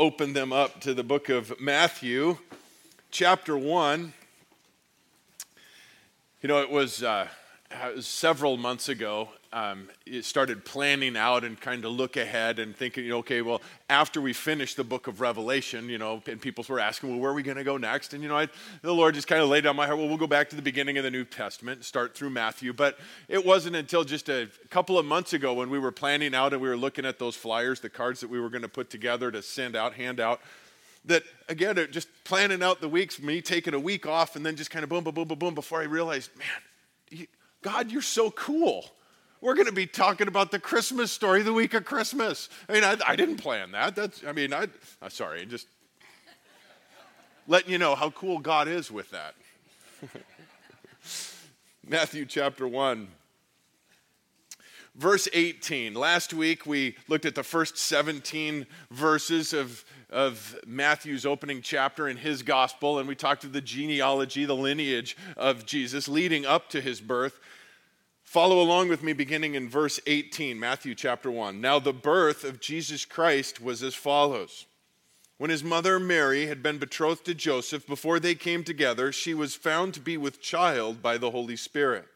open them up to the book of Matthew, chapter 1. You know, it was, uh, it was several months ago. Um, started planning out and kind of look ahead and thinking, you know, okay, well, after we finish the book of Revelation, you know, and people were asking, well, where are we going to go next? And, you know, I, the Lord just kind of laid on my heart, well, we'll go back to the beginning of the New Testament, start through Matthew. But it wasn't until just a couple of months ago when we were planning out and we were looking at those flyers, the cards that we were going to put together to send out, hand out, that again, just planning out the weeks, me taking a week off, and then just kind of boom, boom, boom, boom, boom, before I realized, man, God, you're so cool. We're going to be talking about the Christmas story the week of Christmas. I mean, I, I didn't plan that. That's, I mean, I, I'm sorry, just letting you know how cool God is with that. Matthew chapter 1, verse 18. Last week we looked at the first 17 verses of, of Matthew's opening chapter in his gospel, and we talked of the genealogy, the lineage of Jesus leading up to his birth. Follow along with me beginning in verse 18, Matthew chapter 1. Now, the birth of Jesus Christ was as follows. When his mother Mary had been betrothed to Joseph, before they came together, she was found to be with child by the Holy Spirit.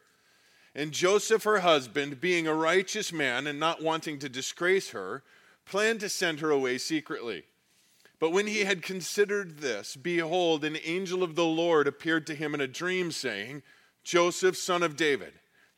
And Joseph, her husband, being a righteous man and not wanting to disgrace her, planned to send her away secretly. But when he had considered this, behold, an angel of the Lord appeared to him in a dream, saying, Joseph, son of David,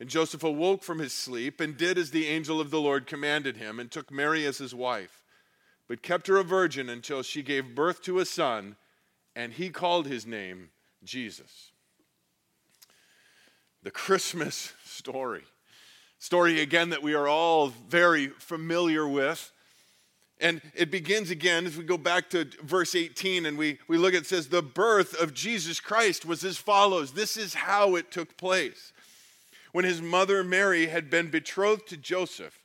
And Joseph awoke from his sleep and did as the angel of the Lord commanded him, and took Mary as his wife, but kept her a virgin until she gave birth to a son, and he called his name Jesus. The Christmas story. Story again that we are all very familiar with. And it begins again as we go back to verse 18 and we, we look at it says, The birth of Jesus Christ was as follows. This is how it took place when his mother Mary had been betrothed to Joseph.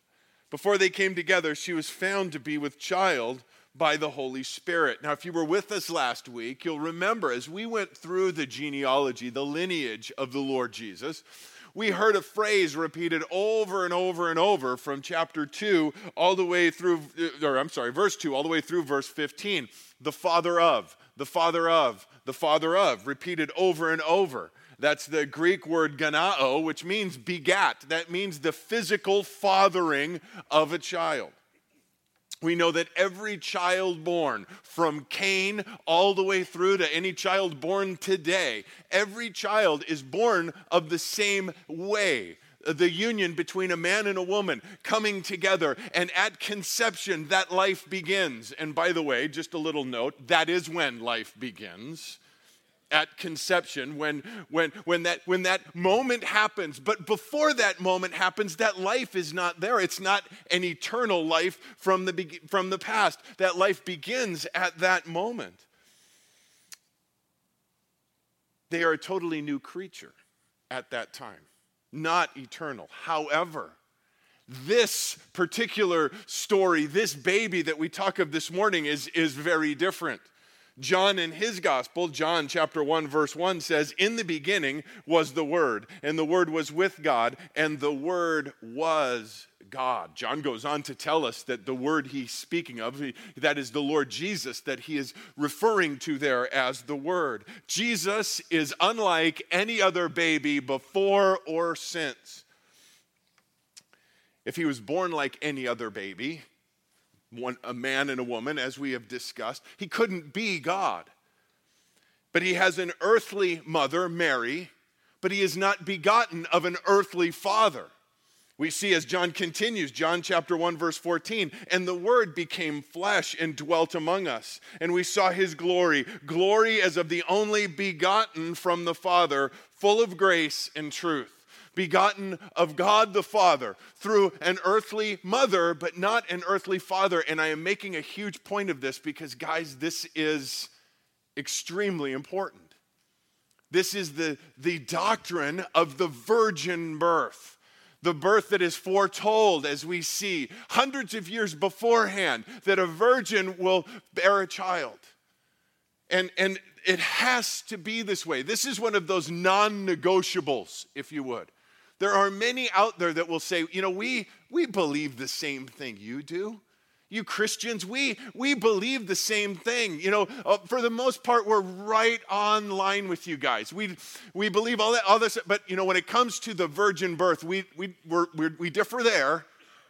Before they came together, she was found to be with child by the Holy Spirit. Now, if you were with us last week, you'll remember as we went through the genealogy, the lineage of the Lord Jesus, we heard a phrase repeated over and over and over from chapter 2 all the way through, uh, or I'm sorry, verse 2 all the way through verse 15. The father of, the father of, the father of, repeated over and over. That's the Greek word gennao, which means begat. That means the physical fathering of a child. We know that every child born, from Cain all the way through to any child born today, every child is born of the same way the union between a man and a woman coming together. And at conception, that life begins. And by the way, just a little note that is when life begins at conception when when when that when that moment happens. But before that moment happens that life is not there. It's not an eternal life from the from the past. That life begins at that moment. They are a totally new creature at that time not eternal. However this particular story this baby that we talk of this morning is is very different John in his gospel, John chapter 1 verse 1 says, "In the beginning was the word, and the word was with God, and the word was God." John goes on to tell us that the word he's speaking of, that is the Lord Jesus that he is referring to there as the word. Jesus is unlike any other baby before or since. If he was born like any other baby, one, a man and a woman, as we have discussed. He couldn't be God. But he has an earthly mother, Mary, but he is not begotten of an earthly father. We see as John continues, John chapter 1, verse 14, and the Word became flesh and dwelt among us, and we saw his glory, glory as of the only begotten from the Father, full of grace and truth. Begotten of God the Father through an earthly mother, but not an earthly father. And I am making a huge point of this because, guys, this is extremely important. This is the, the doctrine of the virgin birth. The birth that is foretold, as we see hundreds of years beforehand, that a virgin will bear a child. And, and it has to be this way. This is one of those non negotiables, if you would. There are many out there that will say, you know, we, we believe the same thing you do. You Christians, we, we believe the same thing. You know, uh, for the most part, we're right on line with you guys. We, we believe all that, all this, but you know, when it comes to the virgin birth, we, we, we're, we're, we differ there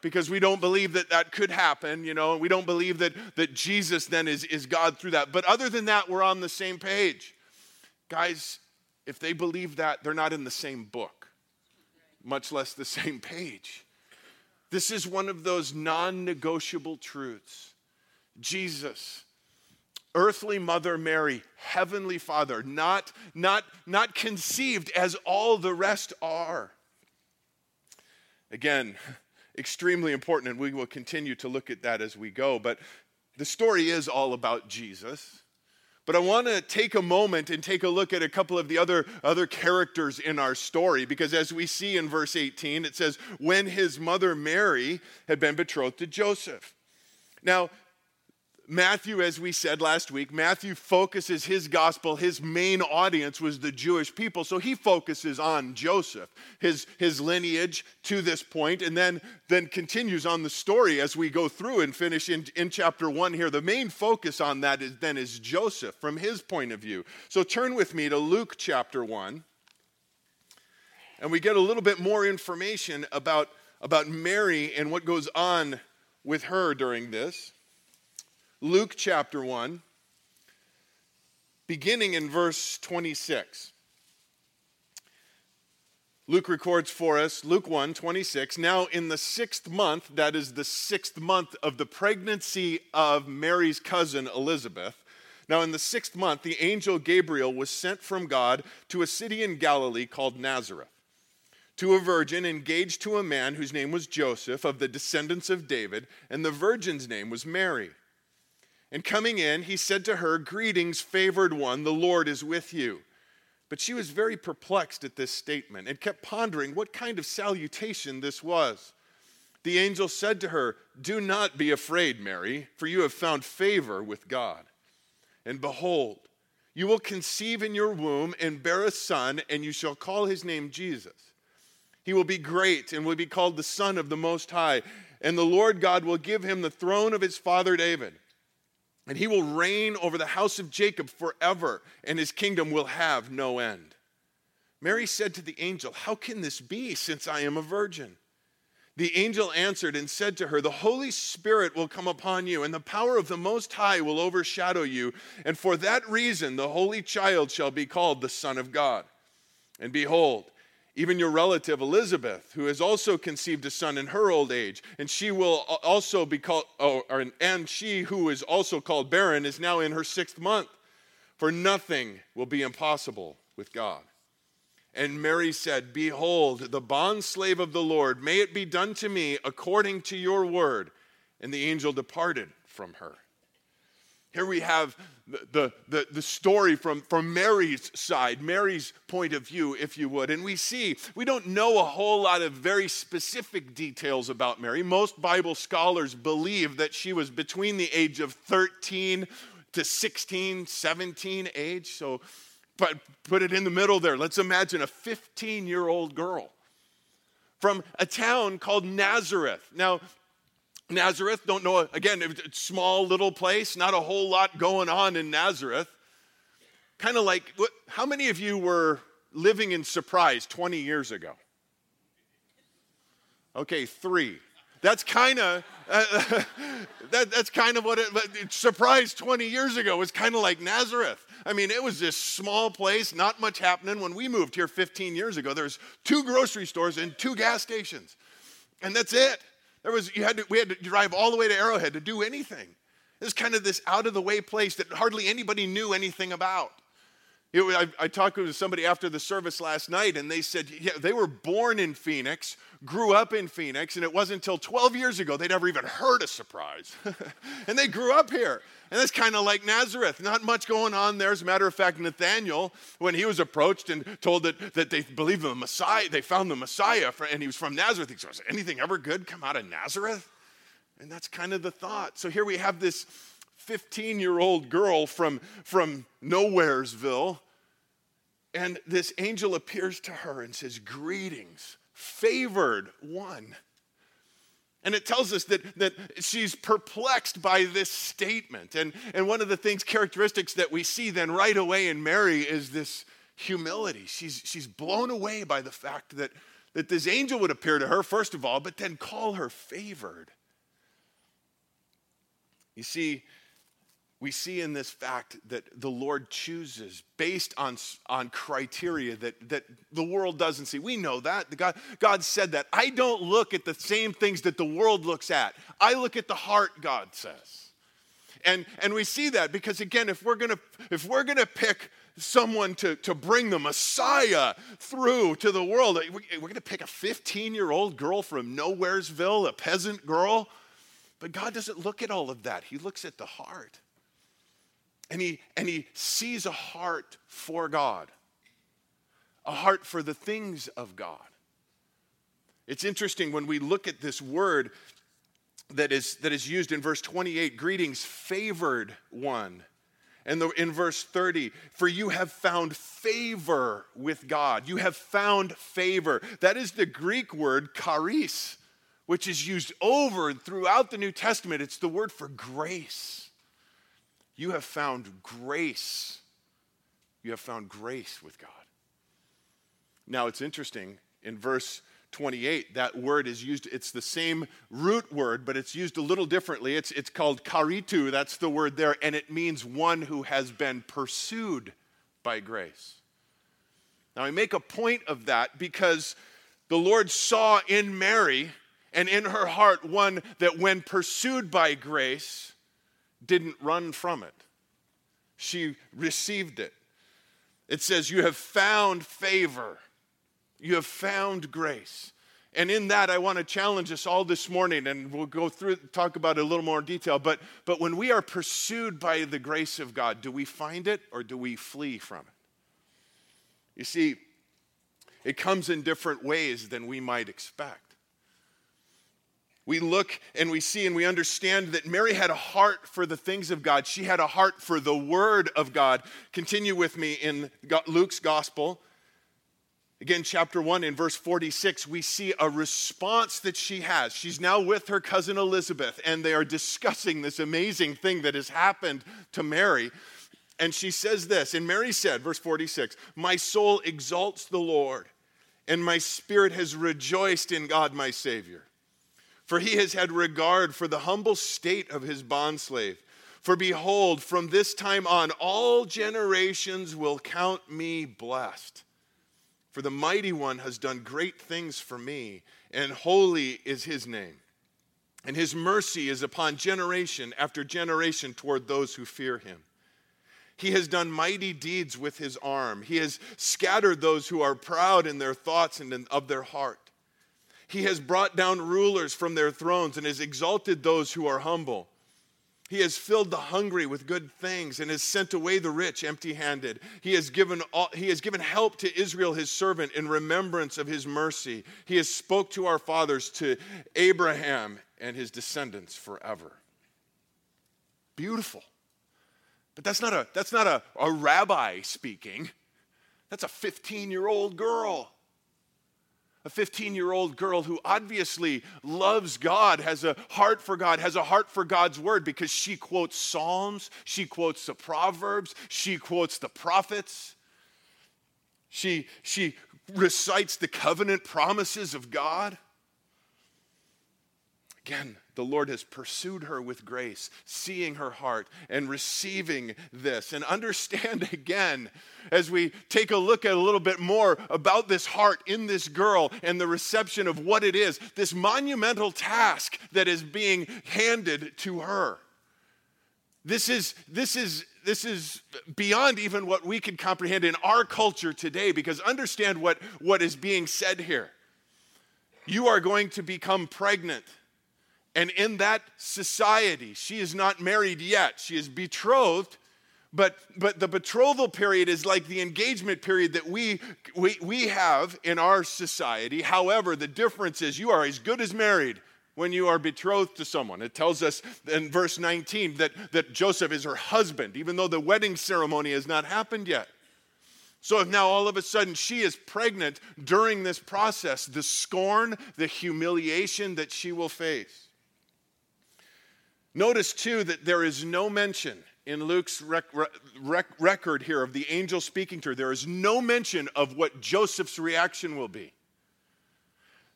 because we don't believe that that could happen, you know, we don't believe that, that Jesus then is, is God through that. But other than that, we're on the same page. Guys, if they believe that, they're not in the same book, much less the same page. This is one of those non negotiable truths. Jesus, earthly mother Mary, heavenly father, not, not, not conceived as all the rest are. Again, extremely important, and we will continue to look at that as we go. But the story is all about Jesus. But I want to take a moment and take a look at a couple of the other, other characters in our story, because as we see in verse 18, it says, When his mother Mary had been betrothed to Joseph. Now, Matthew, as we said last week, Matthew focuses his gospel, his main audience was the Jewish people. So he focuses on Joseph, his, his lineage to this point, and then, then continues on the story as we go through and finish in, in chapter one here. The main focus on that is then is Joseph from his point of view. So turn with me to Luke chapter one, and we get a little bit more information about, about Mary and what goes on with her during this. Luke chapter 1, beginning in verse 26. Luke records for us, Luke 1 26. Now, in the sixth month, that is the sixth month of the pregnancy of Mary's cousin Elizabeth. Now, in the sixth month, the angel Gabriel was sent from God to a city in Galilee called Nazareth, to a virgin engaged to a man whose name was Joseph, of the descendants of David, and the virgin's name was Mary. And coming in, he said to her, Greetings, favored one, the Lord is with you. But she was very perplexed at this statement and kept pondering what kind of salutation this was. The angel said to her, Do not be afraid, Mary, for you have found favor with God. And behold, you will conceive in your womb and bear a son, and you shall call his name Jesus. He will be great and will be called the Son of the Most High, and the Lord God will give him the throne of his father David and he will reign over the house of Jacob forever, and his kingdom will have no end. Mary said to the angel, How can this be, since I am a virgin? The angel answered and said to her, The Holy Spirit will come upon you, and the power of the Most High will overshadow you. And for that reason, the Holy Child shall be called the Son of God. And behold, even your relative Elizabeth, who has also conceived a son in her old age, and she will also be called, oh, or, and she who is also called barren is now in her sixth month. For nothing will be impossible with God. And Mary said, Behold, the bondslave of the Lord, may it be done to me according to your word. And the angel departed from her. Here we have the, the, the story from, from Mary's side, Mary's point of view, if you would. And we see, we don't know a whole lot of very specific details about Mary. Most Bible scholars believe that she was between the age of 13 to 16, 17 age. So but put it in the middle there. Let's imagine a 15 year old girl from a town called Nazareth. Now, Nazareth, don't know, again, it's small little place, not a whole lot going on in Nazareth. Kind of like, what, how many of you were living in Surprise 20 years ago? Okay, three. That's kind of uh, that, that's kind of what it, Surprise 20 years ago was kind of like Nazareth. I mean, it was this small place, not much happening. When we moved here 15 years ago, there's two grocery stores and two gas stations, and that's it. There was, you had to, we had to drive all the way to Arrowhead to do anything. It was kind of this out of the way place that hardly anybody knew anything about. I, I, talked to somebody after the service last night, and they said yeah, they were born in Phoenix, grew up in Phoenix, and it wasn't until 12 years ago they'd ever even heard a Surprise. and they grew up here. And that's kind of like Nazareth. Not much going on there. As a matter of fact, Nathaniel, when he was approached and told that, that they believed in the Messiah, they found the Messiah, and he was from Nazareth, he says, anything ever good come out of Nazareth? And that's kind of the thought. So here we have this 15 year old girl from, from Nowheresville, and this angel appears to her and says, Greetings, favored one. And it tells us that, that she's perplexed by this statement. And, and one of the things, characteristics that we see then right away in Mary is this humility. She's, she's blown away by the fact that, that this angel would appear to her, first of all, but then call her favored. You see, we see in this fact that the Lord chooses based on, on criteria that, that the world doesn't see. We know that. God, God said that. I don't look at the same things that the world looks at, I look at the heart, God says. And, and we see that because, again, if we're gonna, if we're gonna pick someone to, to bring the Messiah through to the world, we're gonna pick a 15 year old girl from Nowheresville, a peasant girl. But God doesn't look at all of that, He looks at the heart. And he, and he sees a heart for God, a heart for the things of God. It's interesting when we look at this word that is, that is used in verse 28 greetings, favored one. And the, in verse 30, for you have found favor with God. You have found favor. That is the Greek word charis, which is used over and throughout the New Testament. It's the word for grace. You have found grace. You have found grace with God. Now, it's interesting. In verse 28, that word is used, it's the same root word, but it's used a little differently. It's, it's called karitu, that's the word there, and it means one who has been pursued by grace. Now, I make a point of that because the Lord saw in Mary and in her heart one that when pursued by grace, didn't run from it, she received it. It says, You have found favor, you have found grace. And in that, I want to challenge us all this morning, and we'll go through, talk about it a little more in detail. But, but when we are pursued by the grace of God, do we find it or do we flee from it? You see, it comes in different ways than we might expect we look and we see and we understand that Mary had a heart for the things of God. She had a heart for the Word of God. Continue with me in Luke's Gospel. Again, chapter 1, in verse 46, we see a response that she has. She's now with her cousin Elizabeth, and they are discussing this amazing thing that has happened to Mary. And she says this, and Mary said, verse 46, My soul exalts the Lord, and my spirit has rejoiced in God my Savior for he has had regard for the humble state of his bondslave. For behold, from this time on, all generations will count me blessed. For the mighty one has done great things for me, and holy is his name. And his mercy is upon generation after generation toward those who fear him. He has done mighty deeds with his arm. He has scattered those who are proud in their thoughts and of their heart. He has brought down rulers from their thrones and has exalted those who are humble. He has filled the hungry with good things and has sent away the rich empty handed. He, has given he has given help to Israel, his servant, in remembrance of his mercy. He has spoke to our fathers, to Abraham and his descendants forever. Beautiful. But that's not a, that's not a, a rabbi speaking, that's a 15 year old girl a 15 year old girl who obviously loves God, has a heart for God, has a heart for God's word because she quotes Psalms, she quotes the Proverbs, she quotes the prophets. She, she recites the covenant promises of God. Again, the Lord has pursued her with grace, seeing her heart and receiving this. And understand again, as we take a look at a little bit more about this heart in this girl and the reception of what it is, this monumental task that is being handed to her. This is, this is, this is beyond even what we can comprehend in our culture today, because understand what, what is being said here. You are going to become pregnant. And in that society, she is not married yet. She is betrothed, but, but the betrothal period is like the engagement period that we, we, we have in our society. However, the difference is you are as good as married when you are betrothed to someone. It tells us in verse 19 that, that Joseph is her husband, even though the wedding ceremony has not happened yet. So if now all of a sudden she is pregnant during this process, the scorn, the humiliation that she will face. Notice too that there is no mention in Luke's rec- rec- record here of the angel speaking to her, there is no mention of what Joseph's reaction will be.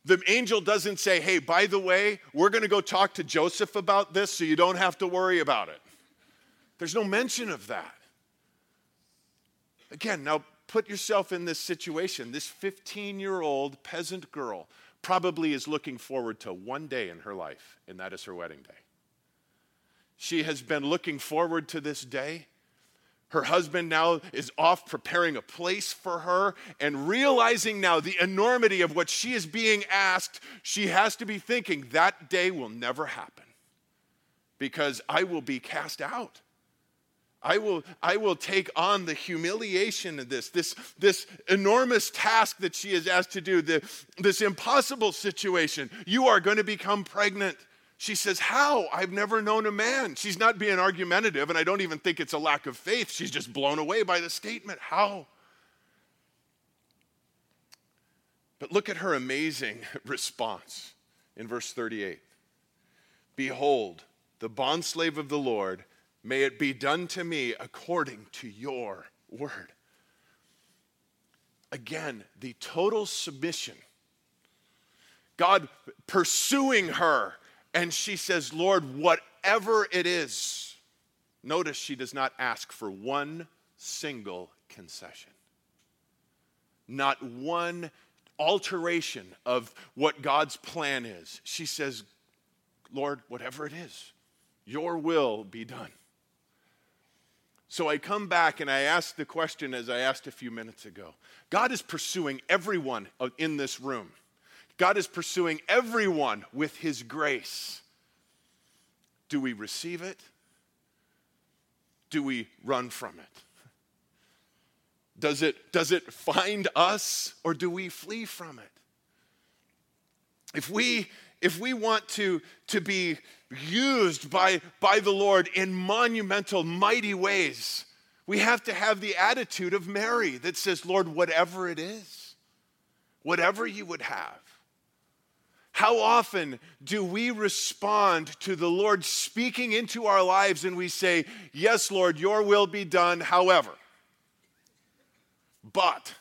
The angel doesn't say, hey, by the way, we're going to go talk to Joseph about this so you don't have to worry about it. There's no mention of that. Again, now put yourself in this situation. This 15 year old peasant girl probably is looking forward to one day in her life, and that is her wedding day. She has been looking forward to this day her husband now is off preparing a place for her and realizing now the enormity of what she is being asked. She has to be thinking that day will never happen because I will be cast out. I will, I will take on the humiliation of this, this, this enormous task that she is asked to do, the, this impossible situation. You are going to become pregnant. She says, How? I've never known a man. She's not being argumentative, and I don't even think it's a lack of faith. She's just blown away by the statement. How? But look at her amazing response in verse 38 Behold, the bondslave of the Lord, may it be done to me according to your word. Again, the total submission. God pursuing her and she says, Lord, whatever it is. Notice she does not ask for one single concession, not one alteration of what God's plan is. She says, Lord, whatever it is, your will be done. So I come back and I ask the question as I asked a few minutes ago God is pursuing everyone in this room. God is pursuing everyone with His grace. Do we receive it? Do we run from it? Does it, does it find us or do we flee from it? If we, if we want to, to be used by, by the Lord in monumental, mighty ways, we have to have the attitude of Mary that says, Lord, whatever it is, whatever you would have, how often do we respond to the Lord speaking into our lives and we say, Yes, Lord, your will be done, however, but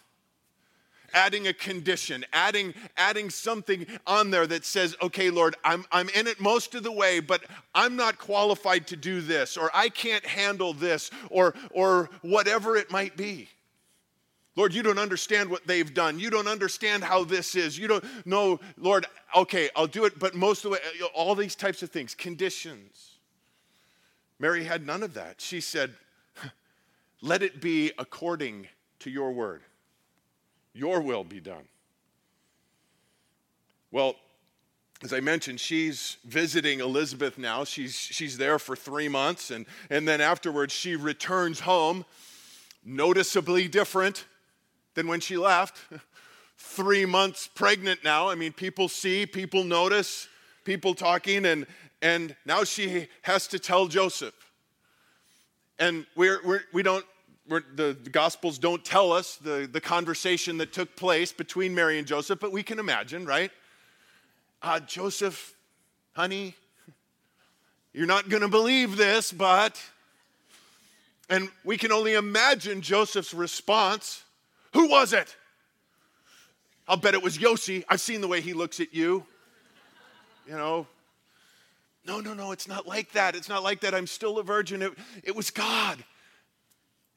adding a condition, adding, adding something on there that says, okay, Lord, I'm, I'm in it most of the way, but I'm not qualified to do this, or I can't handle this, or, or whatever it might be. Lord, you don't understand what they've done. You don't understand how this is. You don't know, Lord, okay, I'll do it, but most of the way, all these types of things, conditions. Mary had none of that. She said, Let it be according to your word. Your will be done. Well, as I mentioned, she's visiting Elizabeth now. She's, she's there for three months, and, and then afterwards she returns home, noticeably different than when she left. Three months pregnant now. I mean, people see, people notice, people talking, and, and now she has to tell Joseph. And we're, we're, we don't, we're, the, the Gospels don't tell us the, the conversation that took place between Mary and Joseph, but we can imagine, right? Uh, Joseph, honey, you're not going to believe this, but. And we can only imagine Joseph's response. Who was it? I'll bet it was Yossi. I've seen the way he looks at you. You know, no, no, no, it's not like that. It's not like that. I'm still a virgin. It, it was God.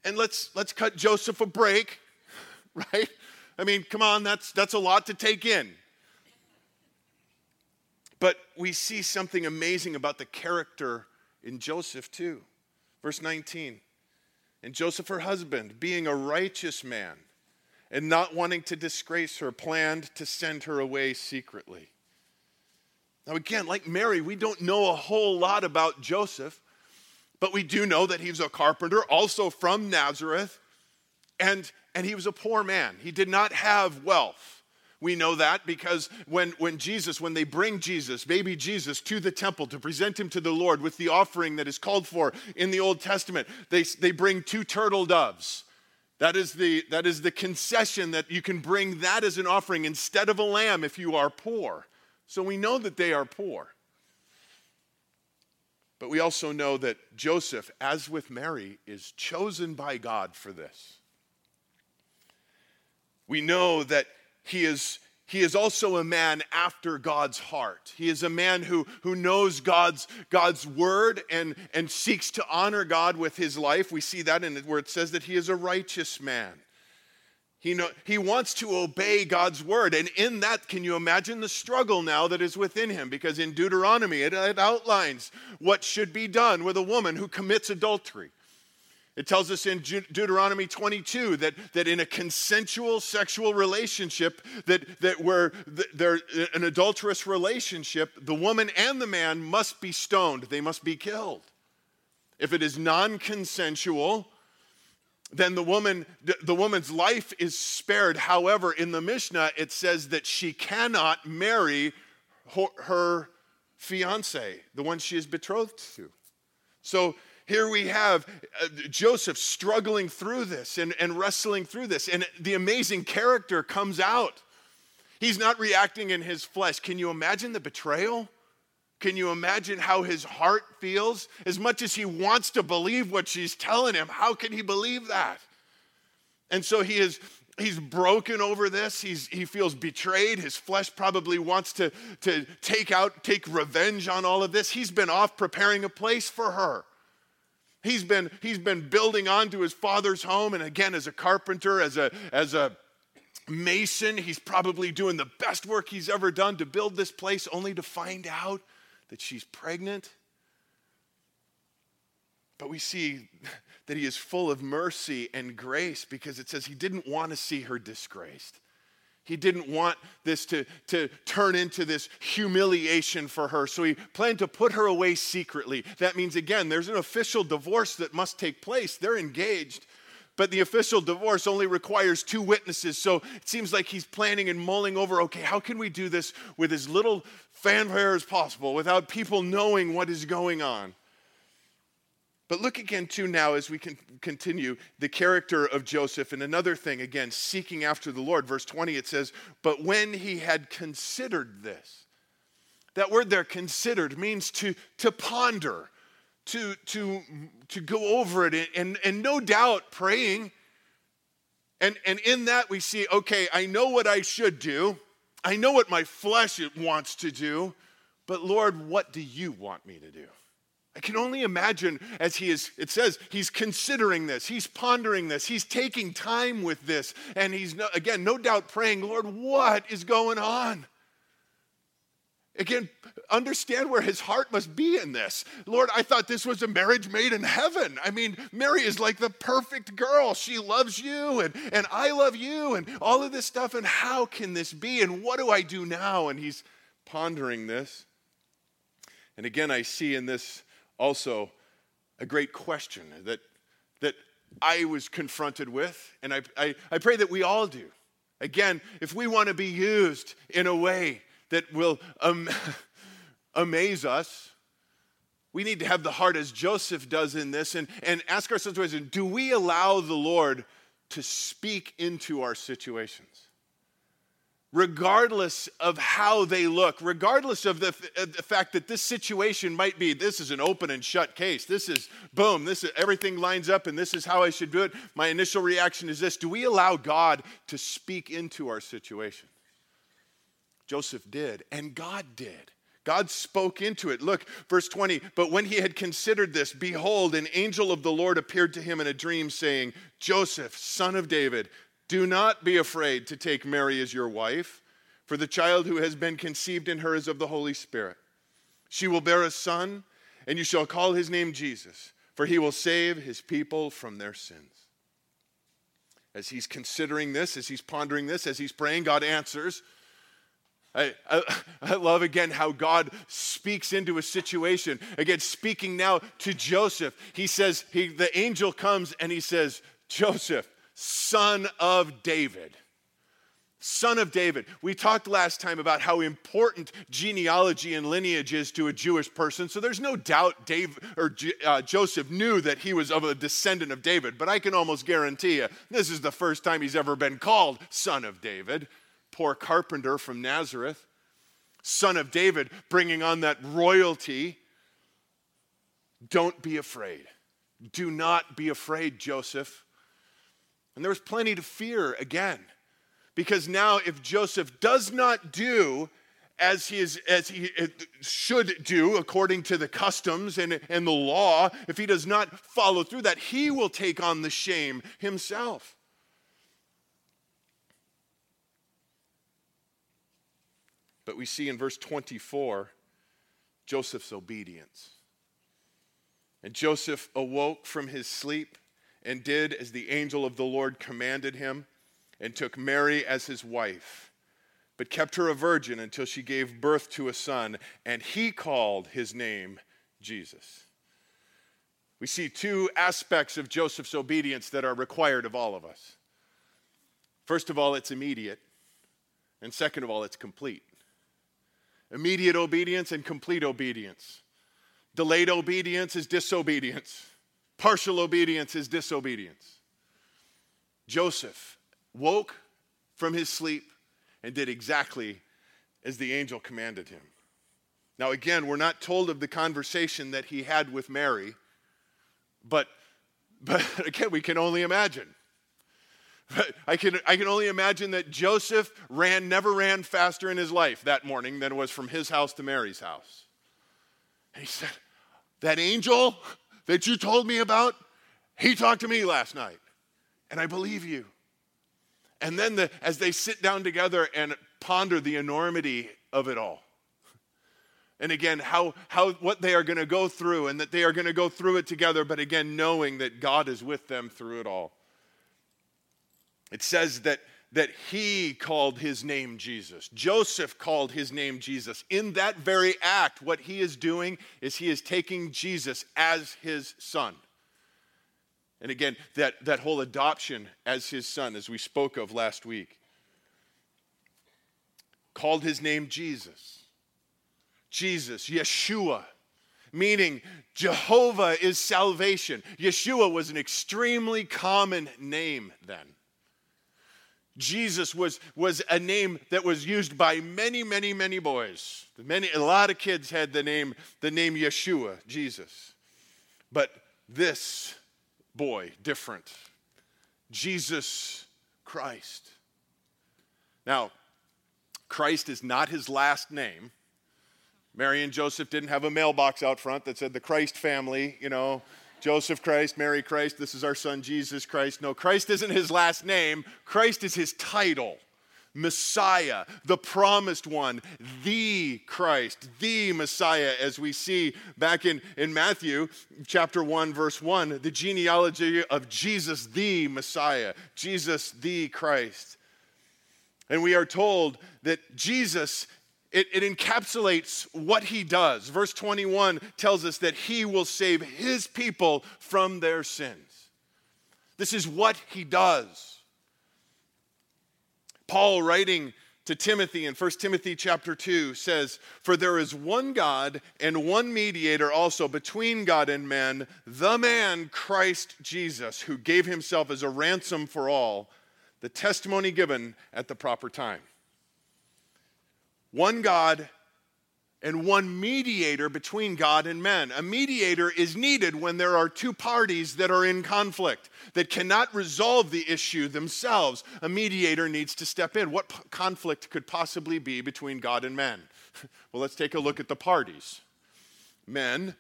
And let's let's cut Joseph a break, right? I mean, come on, that's that's a lot to take in. But we see something amazing about the character in Joseph too. Verse 19. And Joseph, her husband, being a righteous man and not wanting to disgrace her, planned to send her away secretly. Now, again, like Mary, we don't know a whole lot about Joseph, but we do know that he was a carpenter, also from Nazareth, and, and he was a poor man. He did not have wealth. We know that because when, when Jesus, when they bring Jesus, baby Jesus, to the temple to present him to the Lord with the offering that is called for in the Old Testament, they, they bring two turtle doves. That is, the, that is the concession that you can bring that as an offering instead of a lamb if you are poor. So we know that they are poor. But we also know that Joseph, as with Mary, is chosen by God for this. We know that he is, he is also a man after God's heart. He is a man who, who knows God's, God's word and, and seeks to honor God with his life. We see that in where it says that he is a righteous man. He, know, he wants to obey God's word. And in that, can you imagine the struggle now that is within him? Because in Deuteronomy, it, it outlines what should be done with a woman who commits adultery. It tells us in Deuteronomy 22 that, that in a consensual sexual relationship, that, that where there uh, an adulterous relationship, the woman and the man must be stoned. They must be killed. If it is non-consensual, then the woman the woman's life is spared. However, in the Mishnah, it says that she cannot marry her, her fiance, the one she is betrothed to. So here we have uh, Joseph struggling through this and, and wrestling through this, and the amazing character comes out. He's not reacting in his flesh. Can you imagine the betrayal? Can you imagine how his heart feels? As much as he wants to believe what she's telling him, how can he believe that? And so he is he's broken over this. He's, he feels betrayed. His flesh probably wants to, to take out, take revenge on all of this. He's been off preparing a place for her. He's been, he's been building onto his father's home, and again, as a carpenter, as a, as a mason, he's probably doing the best work he's ever done to build this place, only to find out that she's pregnant. But we see that he is full of mercy and grace because it says he didn't want to see her disgraced. He didn't want this to, to turn into this humiliation for her. So he planned to put her away secretly. That means, again, there's an official divorce that must take place. They're engaged, but the official divorce only requires two witnesses. So it seems like he's planning and mulling over okay, how can we do this with as little fanfare as possible without people knowing what is going on? But look again, too, now as we can continue the character of Joseph. And another thing, again, seeking after the Lord. Verse 20, it says, But when he had considered this, that word there, considered, means to, to ponder, to, to, to go over it, and, and no doubt praying. And, and in that, we see, okay, I know what I should do, I know what my flesh wants to do, but Lord, what do you want me to do? I can only imagine as he is, it says, he's considering this, he's pondering this, he's taking time with this, and he's, no, again, no doubt praying, Lord, what is going on? Again, understand where his heart must be in this. Lord, I thought this was a marriage made in heaven. I mean, Mary is like the perfect girl. She loves you, and, and I love you, and all of this stuff. And how can this be? And what do I do now? And he's pondering this. And again, I see in this also a great question that, that I was confronted with, and I, I, I pray that we all do. Again, if we want to be used in a way that will amaze us, we need to have the heart as Joseph does in this and, and ask ourselves do we allow the Lord to speak into our situations? Regardless of how they look, regardless of the, the, fact that this situation might be this is an open and shut case. This is boom, this is everything lines up and this is how I should do it. My initial reaction is this, do we allow God to speak into our situation? Joseph did and God did. God spoke into it. Look, verse 20. But when he had considered this, behold, an angel of the Lord appeared to him in a dream, saying, Joseph, son of David, do not be afraid to take Mary as your wife, for the child who has been conceived in her is of the Holy Spirit. She will bear a son, and you shall call his name Jesus, for he will save his people from their sins. As he's considering this, as he's pondering this, as he's praying, God answers. I, I, I, love again how God speaks into a situation. Again, speaking now to Joseph, he says, he, the angel comes and he says, Joseph, son of David son of David. We talked last time about how important genealogy and lineage is to a Jewish person. So there's no doubt Dave or uh, Joseph knew that he was of a descendant of David, but I can almost guarantee you this is the first time he's ever been called son of David. Poor carpenter from Nazareth, son of David, bringing on that royalty. Don't be afraid. Do not be afraid, Joseph. And there was plenty to fear again. Because now, if Joseph does not do as he, is, as he uh, should do according to the customs and, and the law, if he does not follow through that, he will take on the shame himself. But we see in verse 24 Joseph's obedience. And Joseph awoke from his sleep and did as the angel of the Lord commanded him and took Mary as his wife, but kept her a virgin until she gave birth to a son, and he called his name Jesus. We see two aspects of Joseph's obedience that are required of all of us. First of all, it's immediate, and second of all, it's complete. Immediate obedience and complete obedience. Delayed obedience is disobedience. Partial obedience is disobedience. Joseph woke from his sleep and did exactly as the angel commanded him. Now, again, we're not told of the conversation that he had with Mary, but, but again, we can only imagine. I can, I can only imagine that Joseph ran, never ran faster in his life that morning than it was from his house to Mary's house. And he said, That angel that you told me about, he talked to me last night, and I believe you. And then the, as they sit down together and ponder the enormity of it all. And again, how, how what they are going to go through and that they are going to go through it together, but again, knowing that God is with them through it all. It says that, that he called his name Jesus. Joseph called his name Jesus. In that very act, what he is doing is he is taking Jesus as his son. And again, that, that whole adoption as his son, as we spoke of last week, called his name Jesus. Jesus, Yeshua, meaning Jehovah is salvation. Yeshua was an extremely common name then. Jesus was, was a name that was used by many, many, many boys. Many, a lot of kids had the name, the name Yeshua, Jesus. But this boy, different. Jesus Christ. Now, Christ is not his last name. Mary and Joseph didn't have a mailbox out front that said the Christ family, you know, Joseph Christ, Mary Christ, this is our son Jesus Christ. No, Christ isn't his last name, Christ is his title. Messiah, the promised one, the Christ, the Messiah, as we see back in, in Matthew chapter 1, verse 1, the genealogy of Jesus, the Messiah, Jesus, the Christ. And we are told that Jesus, it, it encapsulates what he does. Verse 21 tells us that he will save his people from their sins. This is what he does. Paul writing to Timothy in 1 Timothy chapter 2 says, For there is one God and one mediator also between God and men, the man Christ Jesus, who gave himself as a ransom for all, the testimony given at the proper time. One God and one mediator between God and men. A mediator is needed when there are two parties that are in conflict that cannot resolve the issue themselves. A mediator needs to step in. What p- conflict could possibly be between God and men? well, let's take a look at the parties men,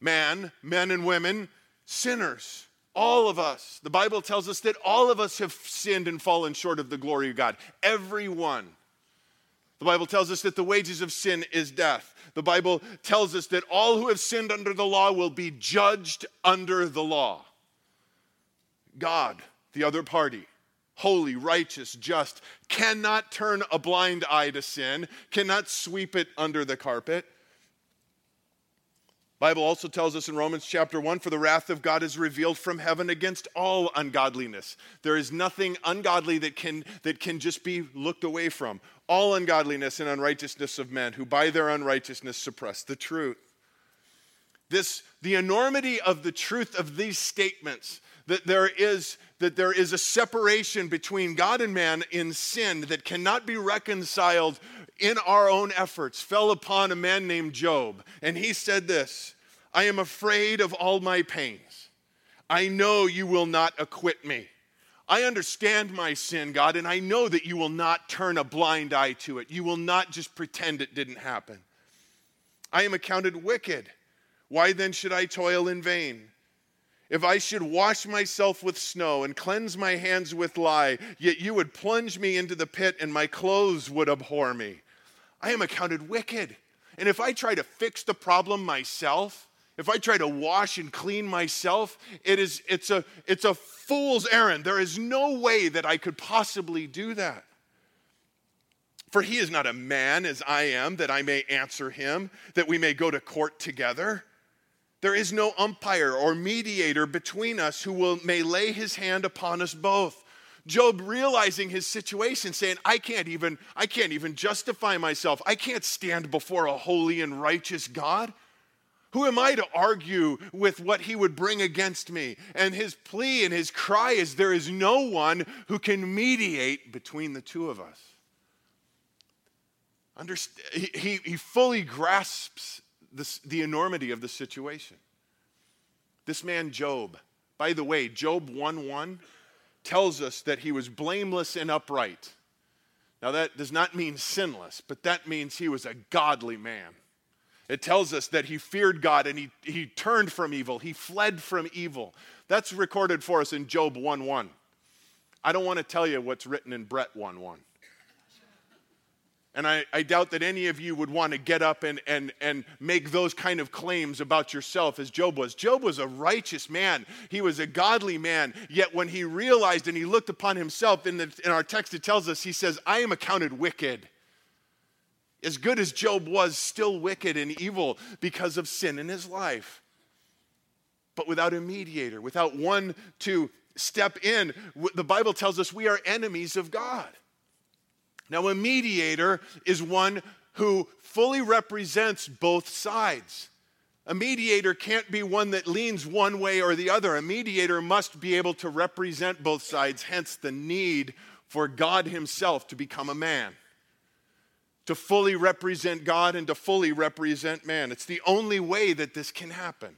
man, men and women, sinners. All of us. The Bible tells us that all of us have sinned and fallen short of the glory of God. Everyone. The Bible tells us that the wages of sin is death. The Bible tells us that all who have sinned under the law will be judged under the law. God, the other party, holy, righteous, just, cannot turn a blind eye to sin, cannot sweep it under the carpet. Bible also tells us in Romans chapter 1 for the wrath of God is revealed from heaven against all ungodliness. There is nothing ungodly that can that can just be looked away from. All ungodliness and unrighteousness of men who by their unrighteousness suppress the truth. This the enormity of the truth of these statements that there is that there is a separation between God and man in sin that cannot be reconciled in our own efforts fell upon a man named Job. And he said this I am afraid of all my pains. I know you will not acquit me. I understand my sin, God, and I know that you will not turn a blind eye to it. You will not just pretend it didn't happen. I am accounted wicked. Why then should I toil in vain? If I should wash myself with snow and cleanse my hands with lye, yet you would plunge me into the pit and my clothes would abhor me. I am accounted wicked. And if I try to fix the problem myself, if I try to wash and clean myself, it is, it's, a, it's a fool's errand. There is no way that I could possibly do that. For he is not a man as I am, that I may answer him, that we may go to court together. There is no umpire or mediator between us who will, may lay his hand upon us both. Job realizing his situation, saying, I can't even, I can't even justify myself. I can't stand before a holy and righteous God. Who am I to argue with what he would bring against me? And his plea and his cry is there is no one who can mediate between the two of us. Underst- he, he fully grasps this, the enormity of the situation. This man, Job, by the way, Job 1 1 tells us that he was blameless and upright. Now, that does not mean sinless, but that means he was a godly man. It tells us that he feared God and he, he turned from evil, he fled from evil. That's recorded for us in Job 1 1. I don't want to tell you what's written in Brett 1 1. And I, I, doubt that any of you would want to get up and, and, and make those kind of claims about yourself as Job was. Job was a righteous man, he was a godly man. Yet when he realized and he looked upon himself, in, the, in our text it tells us, he says, I am accounted wicked. As good as Job was, still wicked and evil because of sin in his life. But without a mediator, without one to step in, the Bible tells us we are enemies of God. Now, a mediator is one who fully represents both sides. A mediator can't be one that leans one way or the other. A mediator must be able to represent both sides, hence the need for God Himself to become a man, to fully represent God and to fully represent man. It's the only way that this can happen.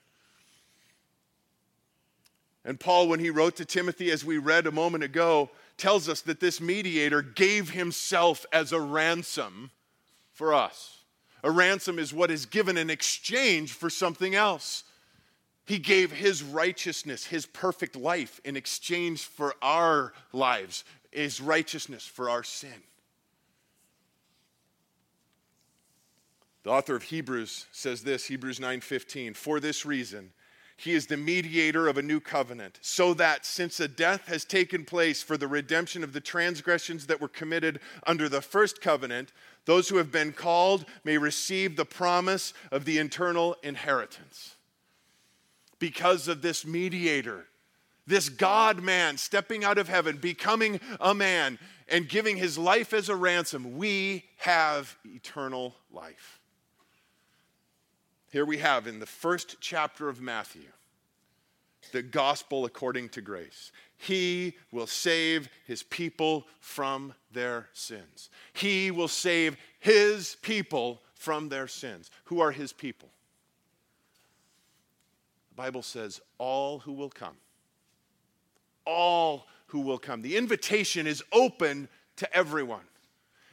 And Paul, when he wrote to Timothy, as we read a moment ago, tells us that this mediator gave himself as a ransom for us. A ransom is what is given in exchange for something else. He gave his righteousness, his perfect life, in exchange for our lives, his righteousness for our sin. The author of Hebrews says this, Hebrews 9:15, "For this reason he is the mediator of a new covenant, so that since a death has taken place for the redemption of the transgressions that were committed under the first covenant, those who have been called may receive the promise of the eternal inheritance. Because of this mediator, this God man stepping out of heaven, becoming a man, and giving his life as a ransom, we have eternal life. Here we have in the first chapter of Matthew the gospel according to grace. He will save his people from their sins. He will save his people from their sins. Who are his people? The Bible says, all who will come. All who will come. The invitation is open to everyone.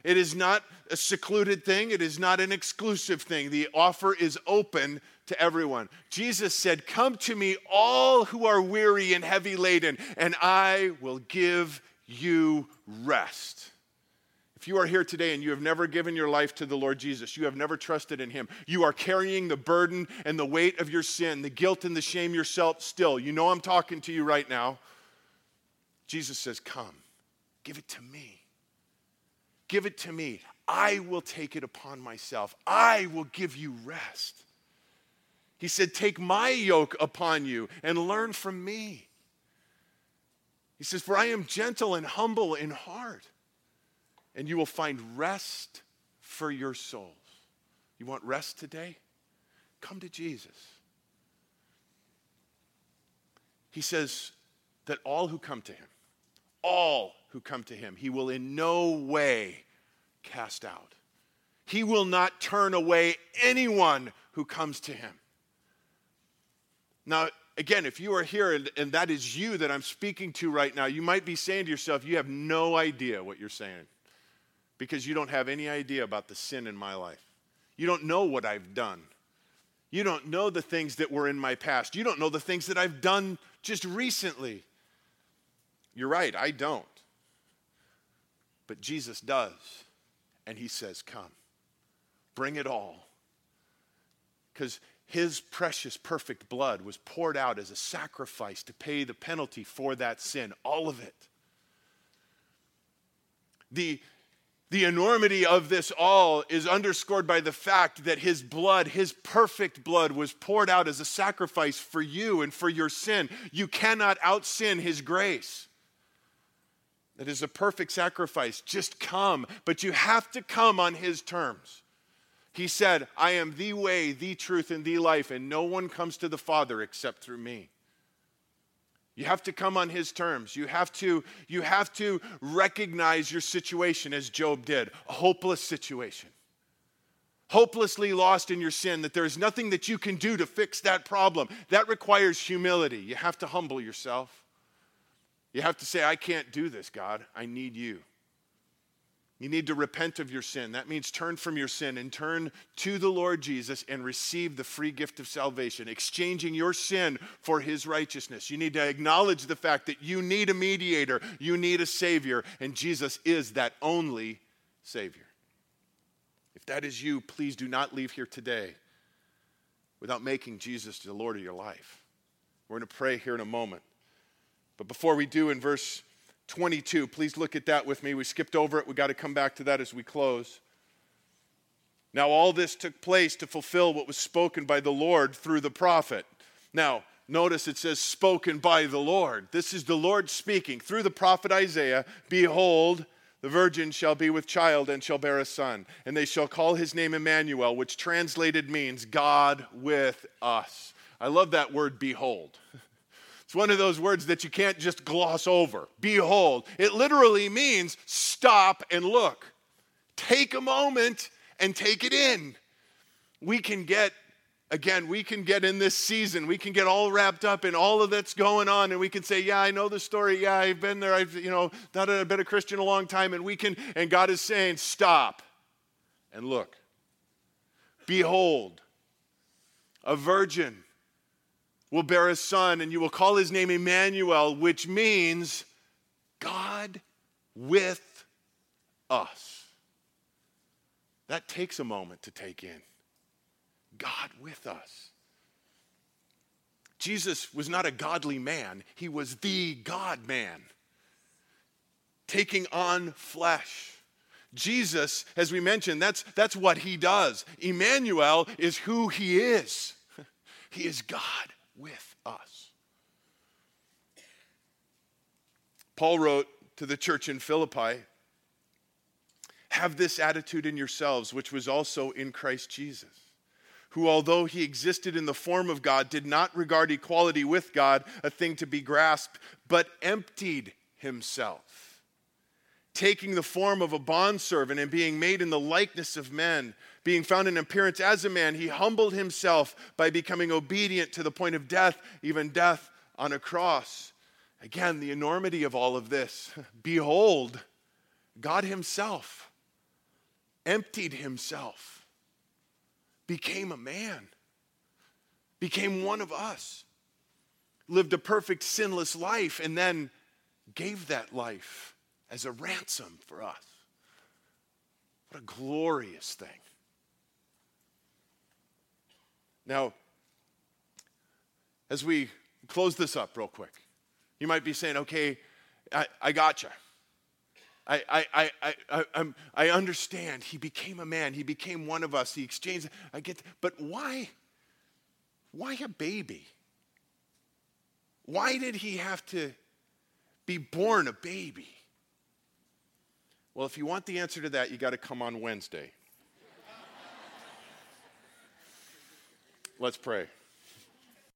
It is not a secluded thing, it is not an exclusive thing. The offer is open to everyone. Jesus said, Come to me, all who are weary and heavy laden, and I will give you rest. If you are here today and you have never given your life to the Lord Jesus, you have never trusted in Him, you are carrying the burden and the weight of your sin, the guilt and the shame yourself still. You know I'm talking to you right now. Jesus says, Come, give it to me. Give it to me. I will take it upon myself. I will give you rest. He said, Take my yoke upon you and learn from me. He says, For I am gentle and humble in heart and you will find rest for your souls. You want rest today? Come to Jesus. He says that all who come to him, all who come to him, he will in no way cast out. He will not turn away anyone who comes to him. Now, again, if you are here and, and, that is you that I'm speaking to right now, you might be saying to yourself, you have no idea what you're saying because you don't have any idea about the sin in my life. You don't know what I've done. You don't know the things that were in my past. You don't know the things that I've done just recently. You're right, I don't. But Jesus does. And he says, Come, bring it all. Because his precious, perfect blood was poured out as a sacrifice to pay the penalty for that sin, all of it. The the enormity of this all is underscored by the fact that his blood, his perfect blood, was poured out as a sacrifice for you and for your sin. You cannot out sin his grace. That is a perfect sacrifice. Just come, but you have to come on his terms. He said, I am the way, the truth, and the life, and no one comes to the Father except through me. You have to come on his terms. You have to, you have to recognize your situation as Job did a hopeless situation. Hopelessly lost in your sin, that there is nothing that you can do to fix that problem. That requires humility. You have to humble yourself. You have to say, I can't do this, God. I need you. You need to repent of your sin. That means turn from your sin and turn to the Lord Jesus and receive the free gift of salvation, exchanging your sin for his righteousness. You need to acknowledge the fact that you need a mediator, you need a Savior, and Jesus is that only Savior. If that is you, please do not leave here today without making Jesus the Lord of your life. We're going to pray here in a moment. But before we do, in verse 22. Please look at that with me. We skipped over it. We got to come back to that as we close. Now, all this took place to fulfill what was spoken by the Lord through the prophet. Now, notice it says spoken by the Lord. This is the Lord speaking through the prophet Isaiah Behold, the virgin shall be with child and shall bear a son, and they shall call his name Emmanuel, which translated means God with us. I love that word, behold. It's one of those words that you can't just gloss over. Behold. It literally means stop and look. Take a moment and take it in. We can get again, we can get in this season, we can get all wrapped up in all of that's going on, and we can say, Yeah, I know the story. Yeah, I've been there. I've, you know, not I've been a Christian a long time. And we can, and God is saying, Stop and look. Behold, a virgin will bear a son, and you will call his name Emmanuel, which means God with us. That takes a moment to take in. God with us. Jesus was not a godly man, he was the God man, taking on flesh. Jesus, as we mentioned, that's, that's what he does. Emmanuel is who he is. He is God with us. Paul wrote to the church in Philippi Have this attitude in yourselves, which was also in Christ Jesus, who, although he existed in the form of God, did not regard equality with God a thing to be grasped, but emptied himself, taking the form of a bondservant and being made in the likeness of men being found in appearance as a man, he humbled himself by becoming obedient to the point of death, even death on a cross. Again, the enormity of all of this. Behold, God Himself emptied Himself, became a man, became one of us, lived a perfect, sinless life, and then gave that life as a ransom for us. What a glorious thing. Now, as we close this up real quick, you might be saying, okay, I, I got you. I, I, I, I, I'm, I understand. He became a man. He became one of us. He exchanged. I get, but why? Why a baby? Why did he have to be born a baby? Well, if you want the answer to that, you got to come on Wednesday. Let's pray.